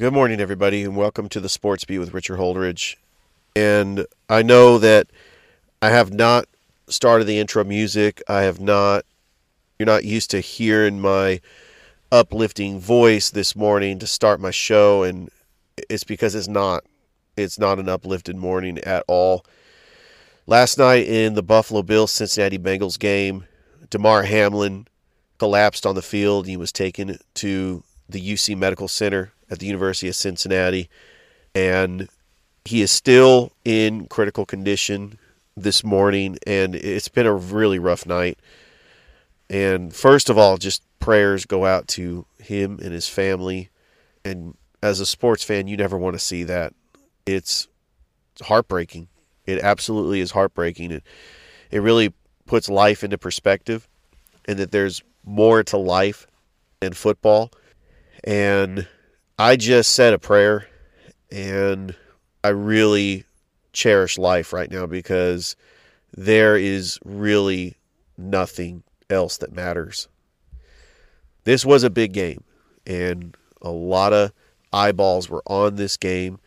Good morning, everybody, and welcome to the Sports Beat with Richard Holdridge. And I know that I have not started the intro music. I have not, you're not used to hearing my uplifting voice this morning to start my show, and it's because it's not. It's not an uplifted morning at all. Last night in the Buffalo Bills Cincinnati Bengals game, Damar Hamlin collapsed on the field. He was taken to the UC Medical Center at the University of Cincinnati, and he is still in critical condition this morning, and it's been a really rough night. And first of all, just prayers go out to him and his family. And as a sports fan, you never want to see that. It's heartbreaking. It absolutely is heartbreaking. It, it really puts life into perspective and that there's more to life than football. And I just said a prayer and I really cherish life right now because there is really nothing else that matters. This was a big game, and a lot of eyeballs were on this game.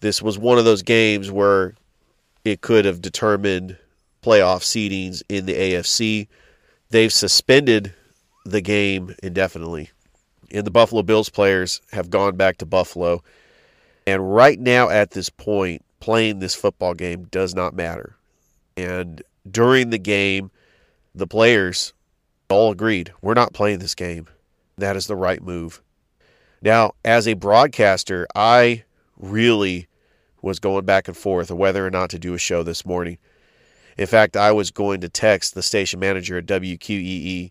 This was one of those games where it could have determined playoff seedings in the AFC. They've suspended the game indefinitely. And the Buffalo Bills players have gone back to Buffalo. And right now, at this point, playing this football game does not matter. And during the game, the players all agreed we're not playing this game. That is the right move. Now, as a broadcaster, I really was going back and forth of whether or not to do a show this morning. In fact, I was going to text the station manager at WQEE,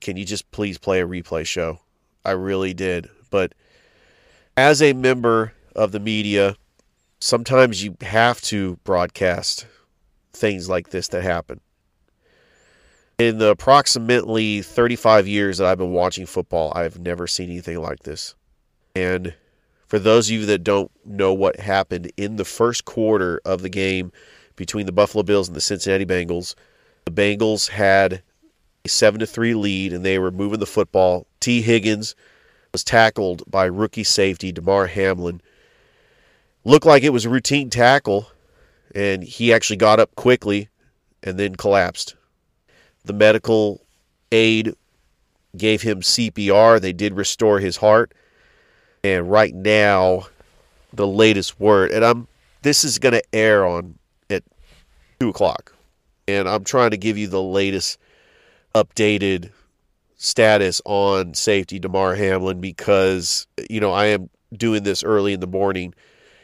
can you just please play a replay show? I really did. But as a member of the media, sometimes you have to broadcast things like this that happen. In the approximately 35 years that I've been watching football, I've never seen anything like this. And for those of you that don't know what happened in the first quarter of the game between the Buffalo Bills and the Cincinnati Bengals, the Bengals had a 7 to 3 lead and they were moving the football. Tee Higgins was tackled by rookie safety Damar Hamlin looked like it was a routine tackle, and he actually got up quickly and then collapsed. The medical aid gave him CPR. They did restore his heart. And right now, the latest word, and I'm this is going to air on at two o'clock, and I'm trying to give you the latest updated status on safety Damar Hamlin because you know I am doing this early in the morning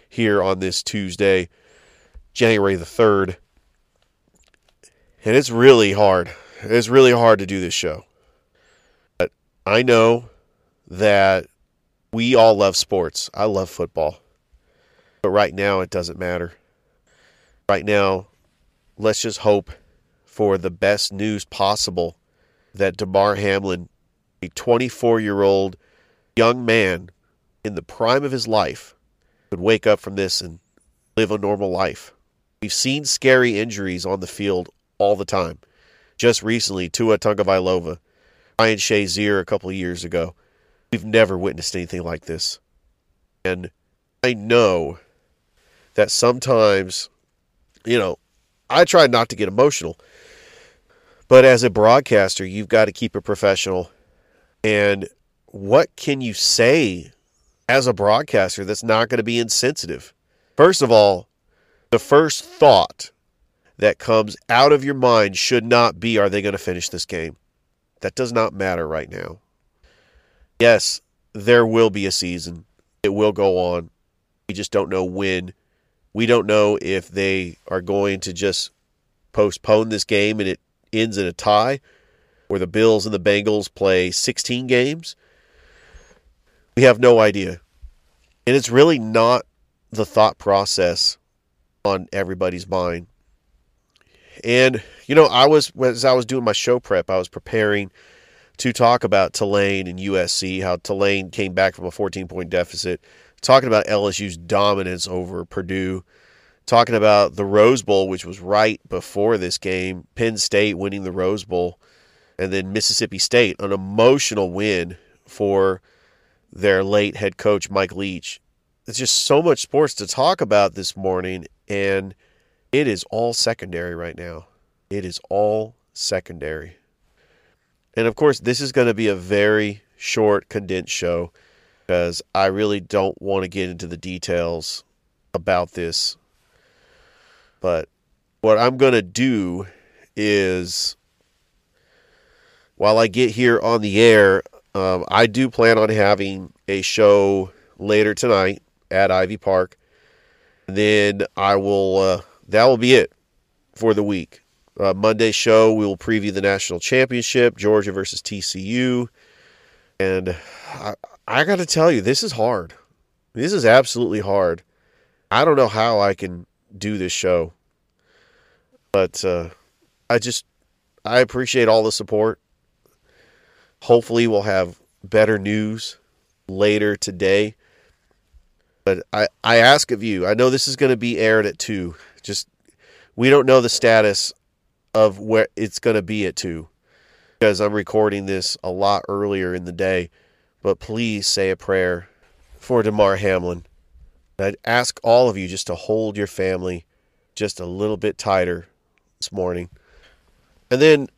here on this Tuesday, January the 3rd. And it's really hard. It's really hard to do this show. But I know that we all love sports. I love football. But right now, it doesn't matter. Right now, let's just hope for the best news possible that Damar Hamlin, a 24 year old young man in the prime of his life, could wake up from this and live a normal life. We've seen scary injuries on the field all the time. Just recently, Tua Tagovailoa, Ryan Shazier a couple of years ago. We've never witnessed anything like this. And I know that sometimes, you know, I try not to get emotional. But as a broadcaster, you've got to keep it professional. And what can you say as a broadcaster that's not going to be insensitive. First of all, the first thought that comes out of your mind should not be are they going to finish this game? That does not matter right now. Yes, there will be a season. It will go on. We just don't know when. We don't know if they are going to just postpone this game and it ends in a tie, where the Bills and the Bengals play 16 games we have no idea. And it's really not the thought process on everybody's mind. And, you know, I was, as I was doing my show prep, I was preparing to talk about Tulane and USC, how Tulane came back from a 14 point deficit, talking about LSU's dominance over Purdue, talking about the Rose Bowl, which was right before this game, Penn State winning the Rose Bowl, and then Mississippi State, an emotional win for their late head coach, Mike Leach. It's just so much sports to talk about this morning, and it is all secondary right now. It is all secondary. And of course, this is going to be a very short, condensed show because I really don't want to get into the details about this. But what I'm going to do is while I get here on the air, um, I do plan on having a show later tonight at Ivy Park. Then I will, uh, that will be it for the week. Uh, Monday show, we will preview the national championship, Georgia versus TCU. And I, I got to tell you, this is hard. This is absolutely hard. I don't know how I can do this show, but uh, I just I appreciate all the support. Hopefully, we'll have better news later today. But I, I ask of you, I know this is going to be aired at 2. Just, we don't know the status of where it's going to be at 2 because I'm recording this a lot earlier in the day. But please say a prayer for Damar Hamlin. I'd ask all of you just to hold your family just a little bit tighter this morning. And then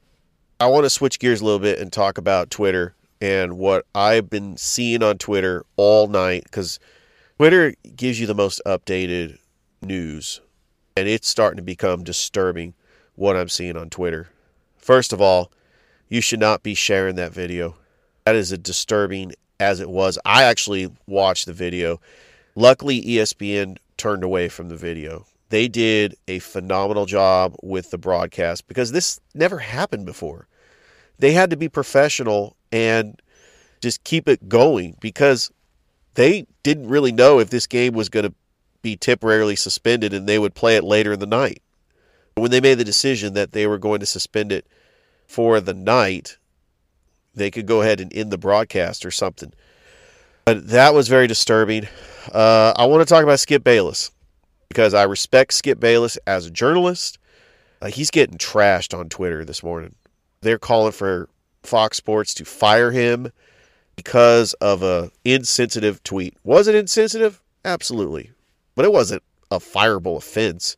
I want to switch gears a little bit and talk about Twitter and what I've been seeing on Twitter all night because Twitter gives you the most updated news. And it's starting to become disturbing what I'm seeing on Twitter. First of all, you should not be sharing that video. That is as disturbing as it was. I actually watched the video. Luckily, ESPN turned away from the video. They did a phenomenal job with the broadcast because this never happened before. They had to be professional and just keep it going because they didn't really know if this game was going to be temporarily suspended and they would play it later in the night. When they made the decision that they were going to suspend it for the night, they could go ahead and end the broadcast or something. But that was very disturbing. Uh, I want to talk about Skip Bayless because I respect Skip Bayless as a journalist. Uh, he's getting trashed on Twitter this morning. They're calling for Fox Sports to fire him because of a insensitive tweet. Was it insensitive? Absolutely. But it wasn't a fireable offense.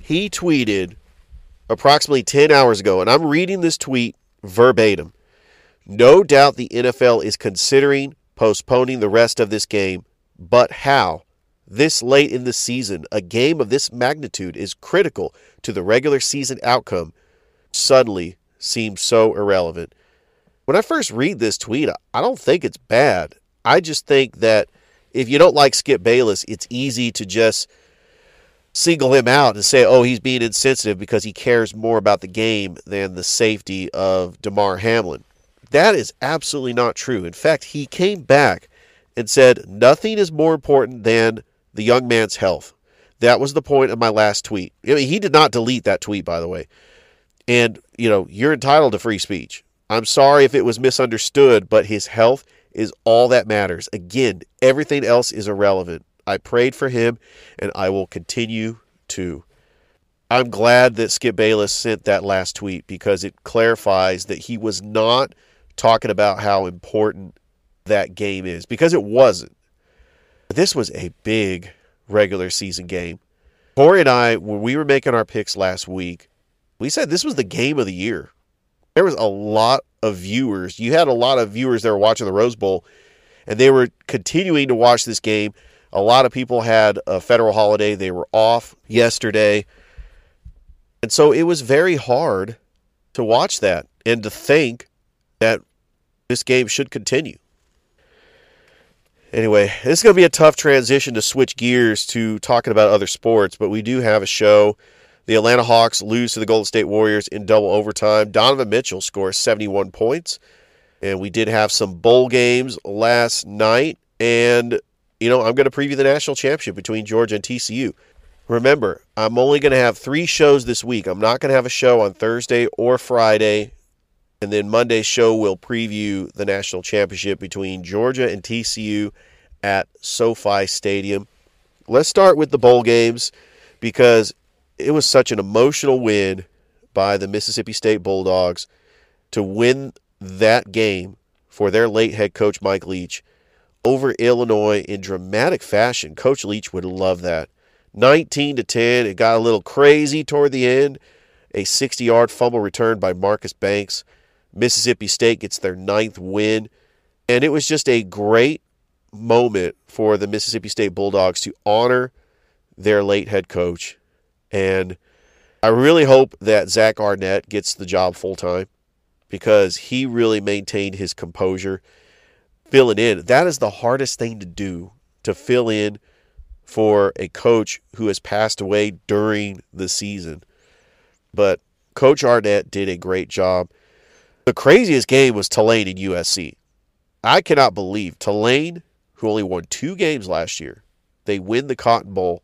He tweeted approximately 10 hours ago, and I'm reading this tweet verbatim. No doubt the NFL is considering postponing the rest of this game, but how? This late in the season, a game of this magnitude is critical to the regular season outcome, suddenly seems so irrelevant. When I first read this tweet, I don't think it's bad. I just think that if you don't like Skip Bayless, it's easy to just single him out and say, oh, he's being insensitive because he cares more about the game than the safety of Damar Hamlin. That is absolutely not true. In fact, he came back and said, nothing is more important than the young man's health. That was the point of my last tweet. I mean, he did not delete that tweet, by the way. And, you know, you're entitled to free speech. I'm sorry if it was misunderstood, but his health is all that matters. Again, everything else is irrelevant. I prayed for him, and I will continue to. I'm glad that Skip Bayless sent that last tweet because it clarifies that he was not talking about how important that game is because it wasn't. This was a big regular season game. Corey and I, when we were making our picks last week, we said this was the game of the year. There was a lot of viewers. You had a lot of viewers that were watching the Rose Bowl, and they were continuing to watch this game a lot of people had a federal holiday. They were off yesterday. And so it was very hard to watch that and to think that this game should continue. Anyway, this is going to be a tough transition to switch gears to talking about other sports, but we do have a show. The Atlanta Hawks lose to the Golden State Warriors in double overtime. Donovan Mitchell scores 71 points. And we did have some bowl games last night. And you know, I'm going to preview the national championship between Georgia and TCU. Remember, I'm only going to have three shows this week. I'm not going to have a show on Thursday or Friday. And then Monday's show will preview the national championship between Georgia and TCU at SoFi Stadium. Let's start with the bowl games because it was such an emotional win by the Mississippi State Bulldogs to win that game for their late head coach, Mike Leach, over Illinois in dramatic fashion. Coach Leach would love that. 19 to 10. It got a little crazy toward the end. A 60 yard fumble return by Marcus Banks. Mississippi State gets their ninth win. And it was just a great moment for the Mississippi State Bulldogs to honor their late head coach. And I really hope that Zach Arnett gets the job full time because he really maintained his composure filling in. That is the hardest thing to do to fill in for a coach who has passed away during the season. But Coach Arnett did a great job. The craziest game was Tulane and USC. I cannot believe Tulane, who only won two games last year, they win the Cotton Bowl.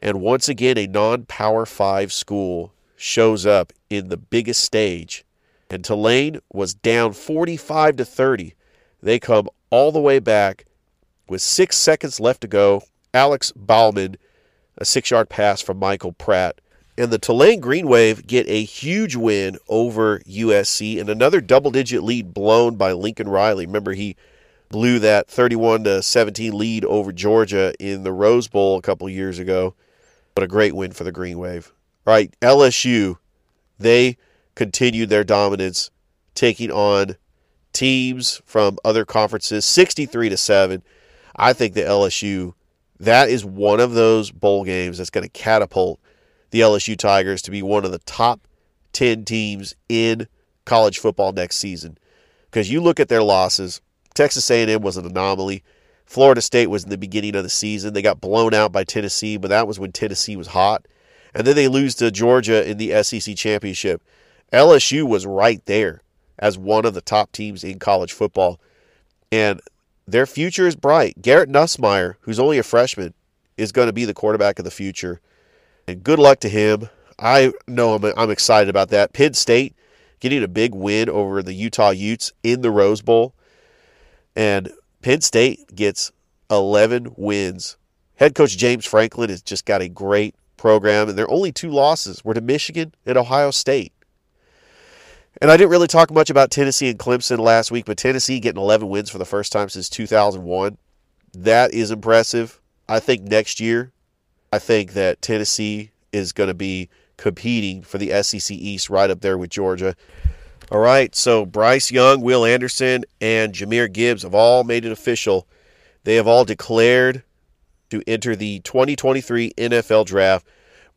And once again, a non power five school shows up in the biggest stage. And Tulane was down 45 to 30. They come all the way back with six seconds left to go. Alex Bauman, a six yard pass from Michael Pratt. And the Tulane Green Wave get a huge win over USC and another double digit lead blown by Lincoln Riley. Remember, he blew that 31 to 17 lead over Georgia in the Rose Bowl a couple years ago. But a great win for the Green Wave. All right, LSU, they continued their dominance, taking on teams from other conferences 63 to 7. I think the LSU that is one of those bowl games that's going to catapult the LSU Tigers to be one of the top 10 teams in college football next season. Because you look at their losses, Texas A&M was an anomaly. Florida State was in the beginning of the season. They got blown out by Tennessee, but that was when Tennessee was hot. And then they lose to Georgia in the SEC championship. LSU was right there as one of the top teams in college football. And their future is bright. Garrett Nussmeier, who's only a freshman, is going to be the quarterback of the future. And good luck to him. I know I'm, I'm excited about that. Penn State getting a big win over the Utah Utes in the Rose Bowl. And Penn State gets 11 wins. Head coach James Franklin has just got a great program, and their only two losses were to Michigan and Ohio State. And I didn't really talk much about Tennessee and Clemson last week, but Tennessee getting 11 wins for the first time since 2001. That is impressive. I think next year, I think that Tennessee is going to be competing for the SEC East right up there with Georgia. All right, so Bryce Young, Will Anderson, and Jahmyr Gibbs have all made it official. They have all declared to enter the 2023 NFL Draft.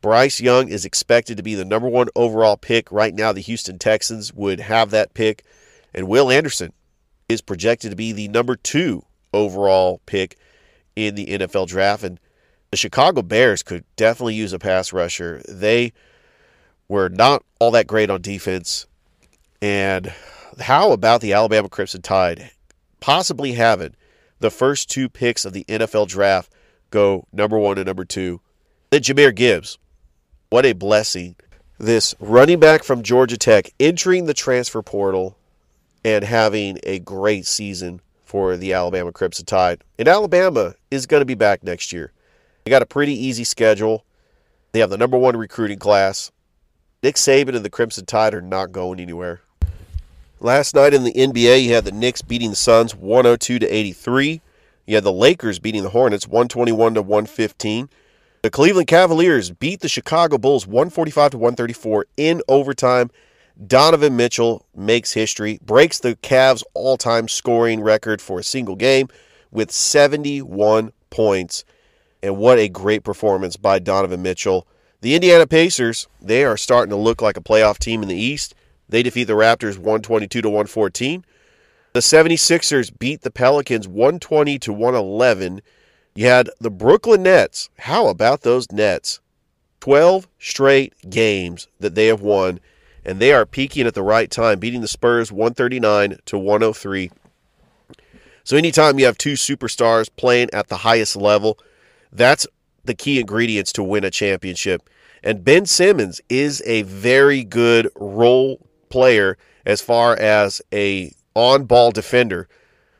Bryce Young is expected to be the number one overall pick. Right now, the Houston Texans would have that pick. And Will Anderson is projected to be the number two overall pick in the NFL draft. And the Chicago Bears could definitely use a pass rusher. They were not all that great on defense. And how about the Alabama Crimson Tide possibly having the first two picks of the NFL draft go number one and number two? Then Jahmyr Gibbs what a blessing. This running back from Georgia Tech entering the transfer portal and having a great season for the Alabama Crimson Tide. And Alabama is going to be back next year. They got a pretty easy schedule. They have the number one recruiting class. Nick Saban and the Crimson Tide are not going anywhere. Last night in the NBA, you had the Knicks beating the Suns 102 to 83. You had the Lakers beating the Hornets 121 to 115. The Cleveland Cavaliers beat the Chicago Bulls 145 to 134 in overtime. Donovan Mitchell makes history, breaks the Cavs all-time scoring record for a single game with 71 points. And what a great performance by Donovan Mitchell. The Indiana Pacers, they are starting to look like a playoff team in the East. They defeat the Raptors 122 to 114. The 76ers beat the Pelicans 120 to 111 you had the Brooklyn Nets. How about those Nets? 12 straight games that they have won, and they are peaking at the right time, beating the Spurs 139 to 103. So, anytime you have two superstars playing at the highest level, that's the key ingredients to win a championship. And Ben Simmons is a very good role player as far as a on-ball defender.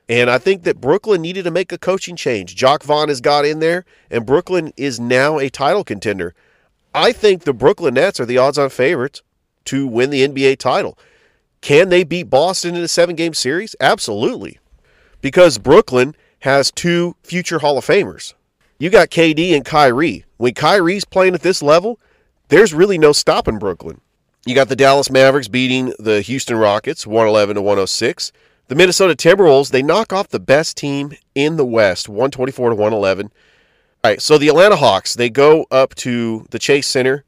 And I think that Brooklyn needed to make a coaching change. Jacque Vaughn has got in there, and Brooklyn is now a title contender. I think the Brooklyn Nets are the odds on favorites to win the NBA title. Can they beat Boston in a seven game series? Absolutely. Because Brooklyn has two future Hall of Famers. You got KD and Kyrie. When Kyrie's playing at this level, there's really no stopping Brooklyn. You got the Dallas Mavericks beating the Houston Rockets 111 to 106. The Minnesota Timberwolves, they knock off the best team in the West 124 to 111. All right, so the Atlanta Hawks, they go up to the Chase Center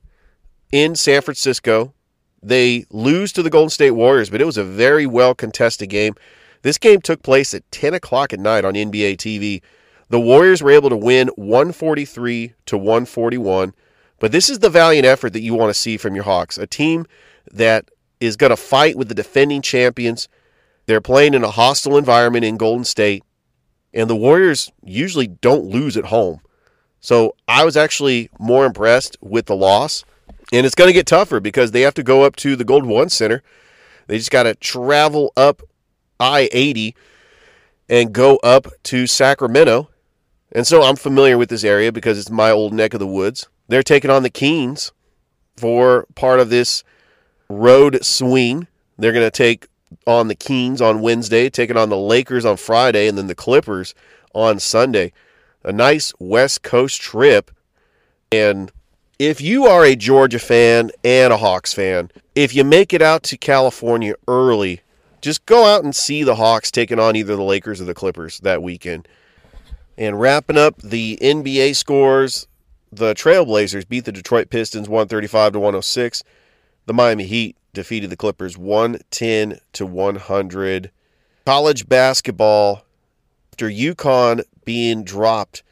in San Francisco. They lose to the Golden State Warriors, but it was a very well contested game. This game took place at 10 o'clock at night on NBA TV. The Warriors were able to win 143 to 141. But this is the valiant effort that you want to see from your Hawks, a team that is going to fight with the defending champions. They're playing in a hostile environment in Golden State, and the Warriors usually don't lose at home. So I was actually more impressed with the loss. And it's going to get tougher because they have to go up to the Golden One Center. They just got to travel up I 80 and go up to Sacramento. And so I'm familiar with this area because it's my old neck of the woods. They're taking on the Kings for part of this road swing. They're going to take on the Kings on Wednesday, taking on the Lakers on Friday, and then the Clippers on Sunday. A nice West Coast trip. And if you are a Georgia fan and a Hawks fan, if you make it out to California early, just go out and see the Hawks taking on either the Lakers or the Clippers that weekend. And wrapping up the NBA scores, the Trailblazers beat the Detroit Pistons 135 to 106. The Miami Heat defeated the Clippers 110 to 100. College basketball after UConn being dropped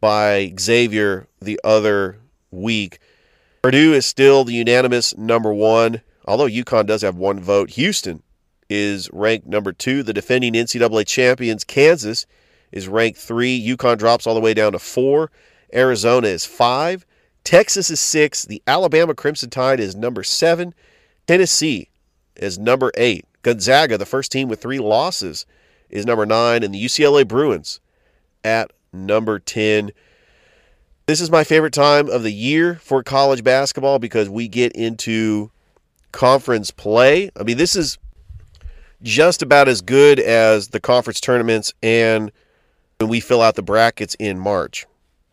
by Xavier the other week. Purdue is still the unanimous number one, although UConn does have one vote. Houston is ranked number two. The defending NCAA champions, Kansas, is ranked three. UConn drops all the way down to four. Arizona is five. Texas is six. The Alabama Crimson Tide is number seven. Tennessee is number eight. Gonzaga, the first team with three losses, is number nine. And the UCLA Bruins at number 10. This is my favorite time of the year for college basketball because we get into conference play. I mean, this is just about as good as the conference tournaments and when we fill out the brackets in March.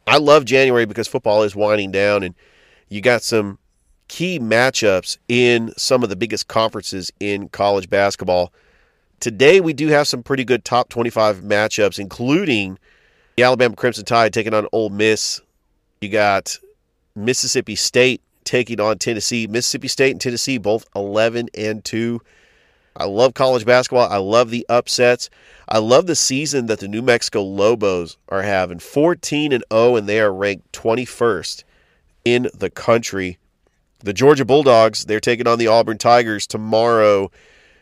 I love January because football is winding down and you got some key matchups in some of the biggest conferences in college basketball. Today, we do have some pretty good top 25 matchups, including the Alabama Crimson Tide taking on Ole Miss. You got Mississippi State taking on Tennessee. Mississippi State and Tennessee both 11 and 2. I love college basketball. I love the upsets. I love the season that the New Mexico Lobos are having 14 and 0, and they are ranked 21st in the country. The Georgia Bulldogs, they're taking on the Auburn Tigers tomorrow.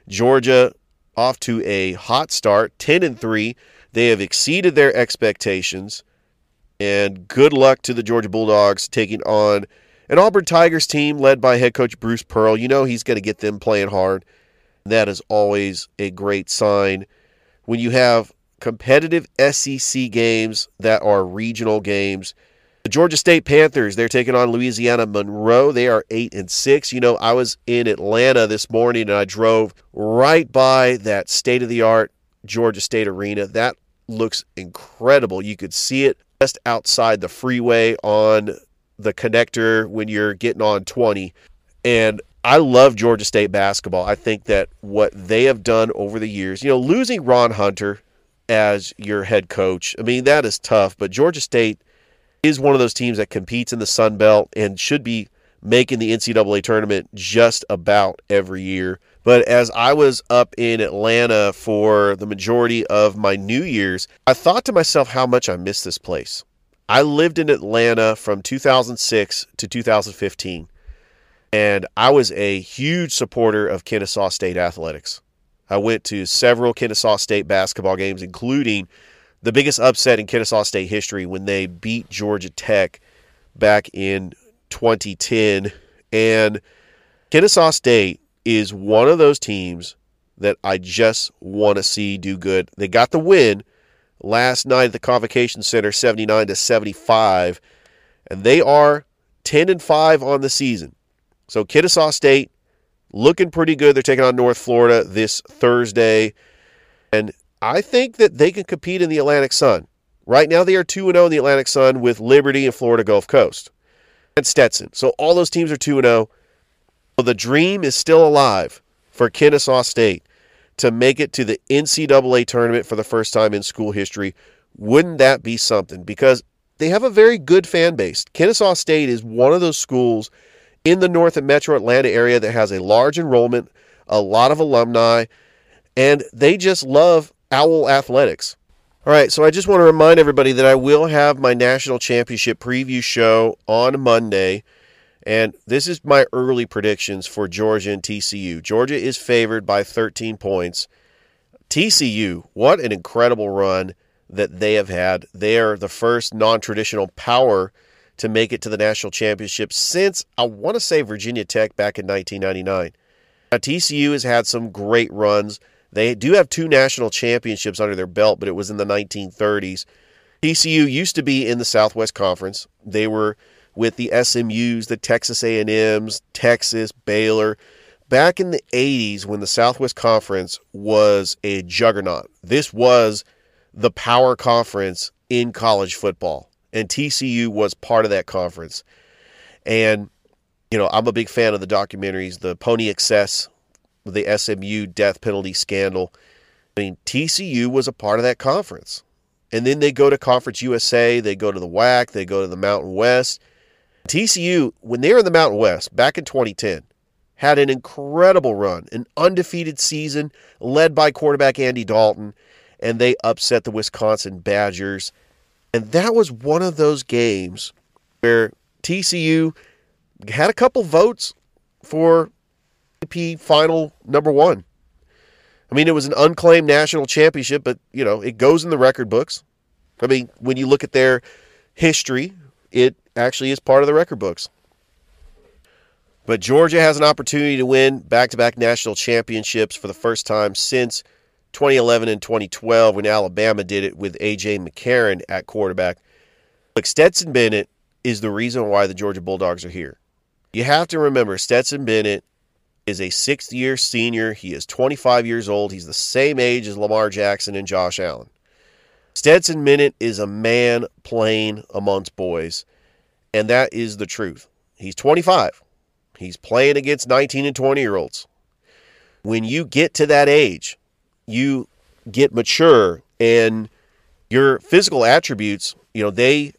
Georgia off to a hot start, 10 and 3. They have exceeded their expectations. And good luck to the Georgia Bulldogs taking on an Auburn Tigers team led by head coach Bruce Pearl. You know he's going to get them playing hard. That is always a great sign. When you have competitive SEC games that are regional games, the Georgia State Panthers, they're taking on Louisiana Monroe. They are 8 and 6. You know, I was in Atlanta this morning and I drove right by that state of the art Georgia State Arena. That looks incredible. You could see it just outside the freeway on the connector when you're getting on 20. And I love Georgia State basketball. I think that what they have done over the years, you know, losing Ron Hunter as your head coach, I mean, that is tough, but Georgia State is one of those teams that competes in the Sun Belt and should be making the NCAA tournament just about every year. But as I was up in Atlanta for the majority of my New Year's, I thought to myself how much I miss this place. I lived in Atlanta from 2006 to 2015. And I was a huge supporter of Kennesaw State athletics. I went to several Kennesaw State basketball games, including the biggest upset in Kennesaw State history when they beat Georgia Tech back in 2010. And Kennesaw State is one of those teams that I just want to see do good. They got the win last night at the Convocation Center 79 to 75 and they are 10 and 5 on the season. So Kennesaw State, looking pretty good. They're taking on North Florida this Thursday. And I think that they can compete in the Atlantic Sun. Right now, they are 2 0 in the Atlantic Sun with Liberty and Florida Gulf Coast and Stetson. So all those teams are 2 0. So the dream is still alive for Kennesaw State to make it to the NCAA tournament for the first time in school history. Wouldn't that be something? Because they have a very good fan base. Kennesaw State is one of those schools in the North and Metro Atlanta area that has a large enrollment, a lot of alumni, and they just love Owl athletics. All right, so I just want to remind everybody that I will have my national championship preview show on Monday. And this is my early predictions for Georgia and TCU. Georgia is favored by 13 points. TCU, what an incredible run that they have had. They are the first non traditional power to make it to the national championship since I want to say Virginia Tech back in 1999. Now, TCU has had some great runs. They do have two national championships under their belt, but it was in the 1930s. TCU used to be in the Southwest Conference. They were with the SMUs, the Texas A&Ms, Texas, Baylor. Back in the 80s when the Southwest Conference was a juggernaut. This was the power conference in college football and TCU was part of that conference. And you know, I'm a big fan of the documentaries, the Pony Excess, the SMU death penalty scandal. I mean, TCU was a part of that conference. And then they go to Conference USA, they go to the WAC, they go to the Mountain West. TCU, when they were in the Mountain West back in 2010, had an incredible run, an undefeated season led by quarterback Andy Dalton, and they upset the Wisconsin Badgers and that was one of those games where TCU had a couple votes for AP final number one. I mean, it was an unclaimed national championship, but, you know, it goes in the record books. I mean, when you look at their history, it actually is part of the record books. But Georgia has an opportunity to win back to back national championships for the first time since 2011 and 2012 when Alabama did it with A.J. McCarron at quarterback. Look, Stetson Bennett is the reason why the Georgia Bulldogs are here. You have to remember Stetson Bennett is a sixth year senior. He is 25 years old. He's the same age as Lamar Jackson and Josh Allen. Stetson Bennett is a man playing amongst boys, and that is the truth. He's 25. He's playing against 19 and 20 year olds. When you get to that age, you get mature and your physical attributes, you know, they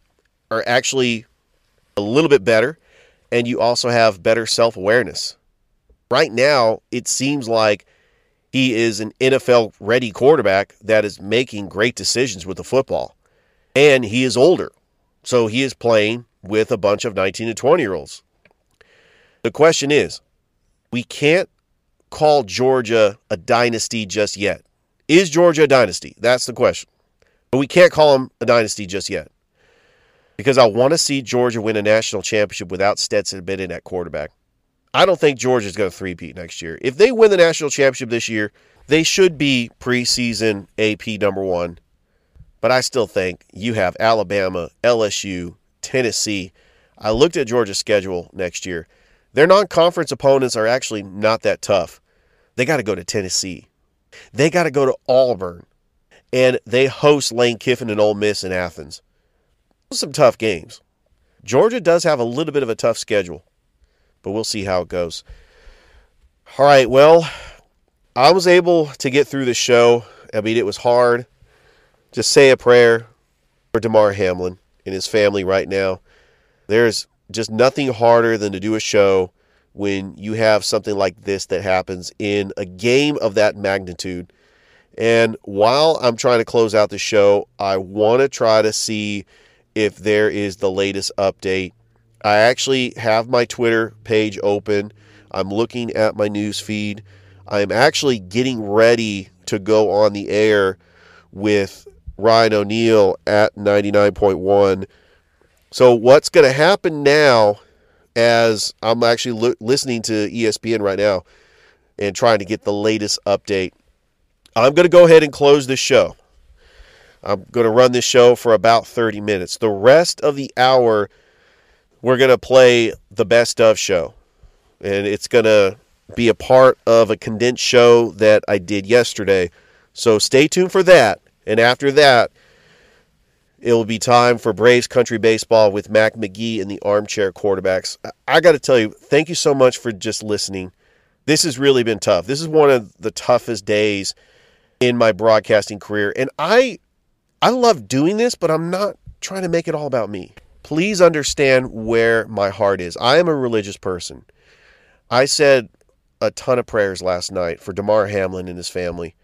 are actually a little bit better and you also have better self awareness. Right now, it seems like he is an NFL ready quarterback that is making great decisions with the football. And he is older. So he is playing with a bunch of 19 to 20 year olds. The question is we can't call Georgia a dynasty just yet. Is Georgia a dynasty? That's the question. But we can't call them a dynasty just yet. Because I want to see Georgia win a national championship without Stetson Bennett at quarterback. I don't think Georgia's going to three-peat next year. If they win the national championship this year, they should be preseason AP number one. But I still think you have Alabama, LSU, Tennessee. I looked at Georgia's schedule next year. Their non conference opponents are actually not that tough. They got to go to Tennessee. They got to go to Auburn. And they host Lane Kiffin and Ole Miss in Athens. Some tough games. Georgia does have a little bit of a tough schedule, but we'll see how it goes. All right, well, I was able to get through the show. I mean, it was hard. Just say a prayer for Damar Hamlin and his family right now. There's just nothing harder than to do a show when you have something like this that happens in a game of that magnitude. And while I'm trying to close out the show, I want to try to see if there is the latest update. I actually have my Twitter page open. I'm looking at my news feed. I'm actually getting ready to go on the air with Ryan O'Neill at 99.1 so what's going to happen now as I'm actually lo- listening to ESPN right now and trying to get the latest update. I'm going to go ahead and close this show. I'm going to run this show for about 30 minutes. The rest of the hour, we're going to play the best of show. And it's going to be a part of a condensed show that I did yesterday. So stay tuned for that. And after that, it will be time for Braves Country Baseball with Mac McGee and the Armchair Quarterbacks. I got to tell you, thank you so much for just listening. This has really been tough. This is one of the toughest days in my broadcasting career. And I I love doing this, but I'm not trying to make it all about me. Please understand where my heart is. I am a religious person. I said a ton of prayers last night for Damar Hamlin and his family.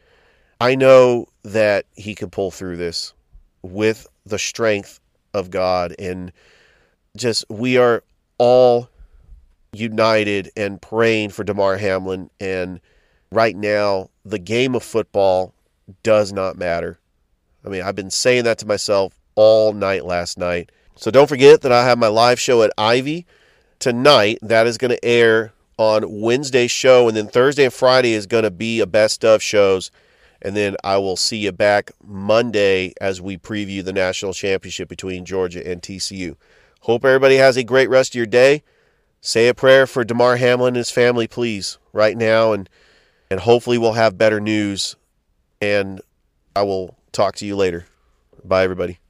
I know that he can pull through this with the strength of God and just we are all united and praying for Damar Hamlin and right now the game of football does not matter. I mean, I've been saying that to myself all night last night. So don't forget that I have my live show at Ivy tonight. That is going to air on Wednesday's show and then Thursday and Friday is going to be a best of shows and then I will see you back Monday as we preview the national championship between Georgia and TCU. Hope everybody has a great rest of your day. Say a prayer for Damar Hamlin and his family, please, right now, and and hopefully we'll have better news. And I will talk to you later. Bye, everybody.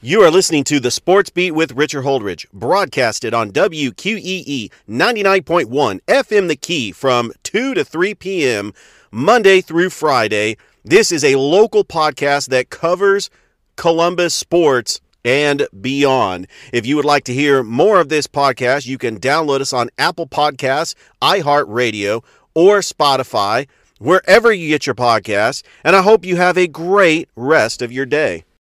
You are listening to the Sports Beat with Richard Holdridge, broadcasted on WQEE 99.1 FM The Key from 2 to 3 p.m. Monday through Friday. This is a local podcast that covers Columbus sports and beyond. If you would like to hear more of this podcast, you can download us on Apple Podcasts, iHeartRadio, or Spotify, wherever you get your podcasts. And I hope you have a great rest of your day.